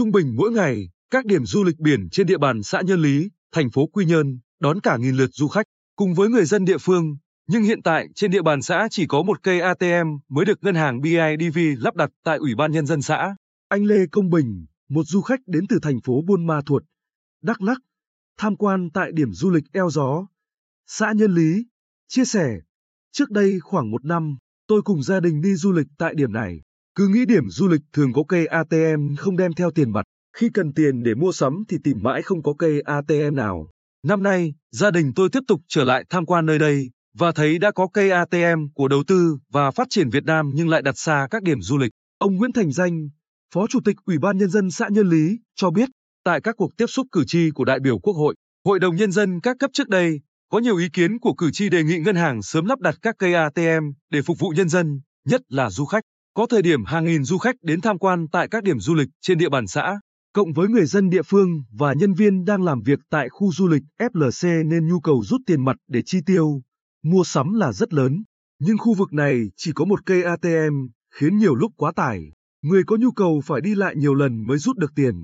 Trung bình mỗi ngày, các điểm du lịch biển trên địa bàn xã Nhân Lý, thành phố Quy Nhơn đón cả nghìn lượt du khách cùng với người dân địa phương. Nhưng hiện tại trên địa bàn xã chỉ có một cây ATM mới được ngân hàng BIDV lắp đặt tại Ủy ban Nhân dân xã. Anh Lê Công Bình, một du khách đến từ thành phố Buôn Ma Thuột, Đắk Lắk, tham quan tại điểm du lịch Eo Gió, xã Nhân Lý, chia sẻ, trước đây khoảng một năm, tôi cùng gia đình đi du lịch tại điểm này. Cứ nghĩ điểm du lịch thường có cây ATM không đem theo tiền mặt, khi cần tiền để mua sắm thì tìm mãi không có cây ATM nào. Năm nay, gia đình tôi tiếp tục trở lại tham quan nơi đây và thấy đã có cây ATM của đầu tư và phát triển Việt Nam nhưng lại đặt xa các điểm du lịch. Ông Nguyễn Thành Danh, Phó Chủ tịch Ủy ban Nhân dân xã Nhân Lý, cho biết, tại các cuộc tiếp xúc cử tri của đại biểu Quốc hội, Hội đồng Nhân dân các cấp trước đây, có nhiều ý kiến của cử tri đề nghị ngân hàng sớm lắp đặt các cây ATM để phục vụ nhân dân, nhất là du khách. Có thời điểm hàng nghìn du khách đến tham quan tại các điểm du lịch trên địa bàn xã, cộng với người dân địa phương và nhân viên đang làm việc tại khu du lịch FLC nên nhu cầu rút tiền mặt để chi tiêu, mua sắm là rất lớn. Nhưng khu vực này chỉ có một cây ATM, khiến nhiều lúc quá tải. Người có nhu cầu phải đi lại nhiều lần mới rút được tiền.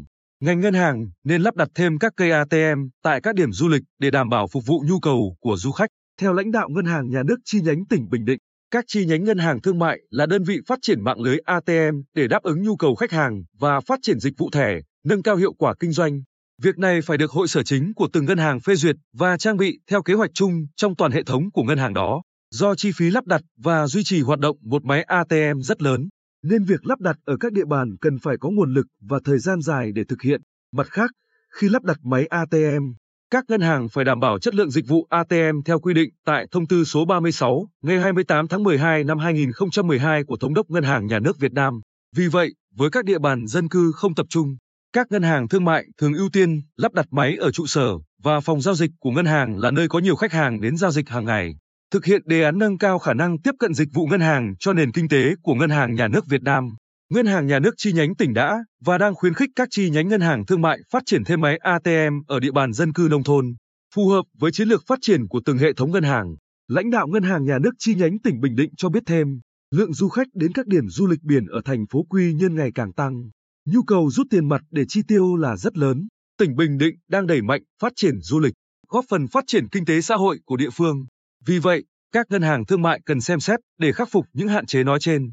Ngành ngân hàng nên lắp đặt thêm các cây ATM tại các điểm du lịch để đảm bảo phục vụ nhu cầu của du khách. Theo lãnh đạo Ngân hàng Nhà nước chi nhánh tỉnh Bình Định, các chi nhánh ngân hàng thương mại là đơn vị phát triển mạng lưới ATM để đáp ứng nhu cầu khách hàng và phát triển dịch vụ thẻ, nâng cao hiệu quả kinh doanh. Việc này phải được hội sở chính của từng ngân hàng phê duyệt và trang bị theo kế hoạch chung trong toàn hệ thống của ngân hàng đó. Do chi phí lắp đặt và duy trì hoạt động một máy ATM rất lớn, nên việc lắp đặt ở các địa bàn cần phải có nguồn lực và thời gian dài để thực hiện. Mặt khác, khi lắp đặt máy ATM, các ngân hàng phải đảm bảo chất lượng dịch vụ ATM theo quy định tại Thông tư số 36 ngày 28 tháng 12 năm 2012 của Thống đốc Ngân hàng Nhà nước Việt Nam. Vì vậy, với các địa bàn dân cư không tập trung, các ngân hàng thương mại thường ưu tiên lắp đặt máy ở trụ sở và phòng giao dịch của ngân hàng là nơi có nhiều khách hàng đến giao dịch hàng ngày. Thực hiện đề án nâng cao khả năng tiếp cận dịch vụ ngân hàng cho nền kinh tế của Ngân hàng Nhà nước Việt Nam. Ngân hàng Nhà nước chi nhánh tỉnh đã và đang khuyến khích các chi nhánh ngân hàng thương mại phát triển thêm máy ATM ở địa bàn dân cư nông thôn, phù hợp với chiến lược phát triển của từng hệ thống ngân hàng. Lãnh đạo Ngân hàng Nhà nước chi nhánh tỉnh Bình Định cho biết thêm, lượng du khách đến các điểm du lịch biển ở thành phố Quy Nhơn ngày càng tăng. Nhu cầu rút tiền mặt để chi tiêu là rất lớn. Tỉnh Bình Định đang đẩy mạnh phát triển du lịch, góp phần phát triển kinh tế xã hội của địa phương. Vì vậy, các ngân hàng thương mại cần xem xét để khắc phục những hạn chế nói trên.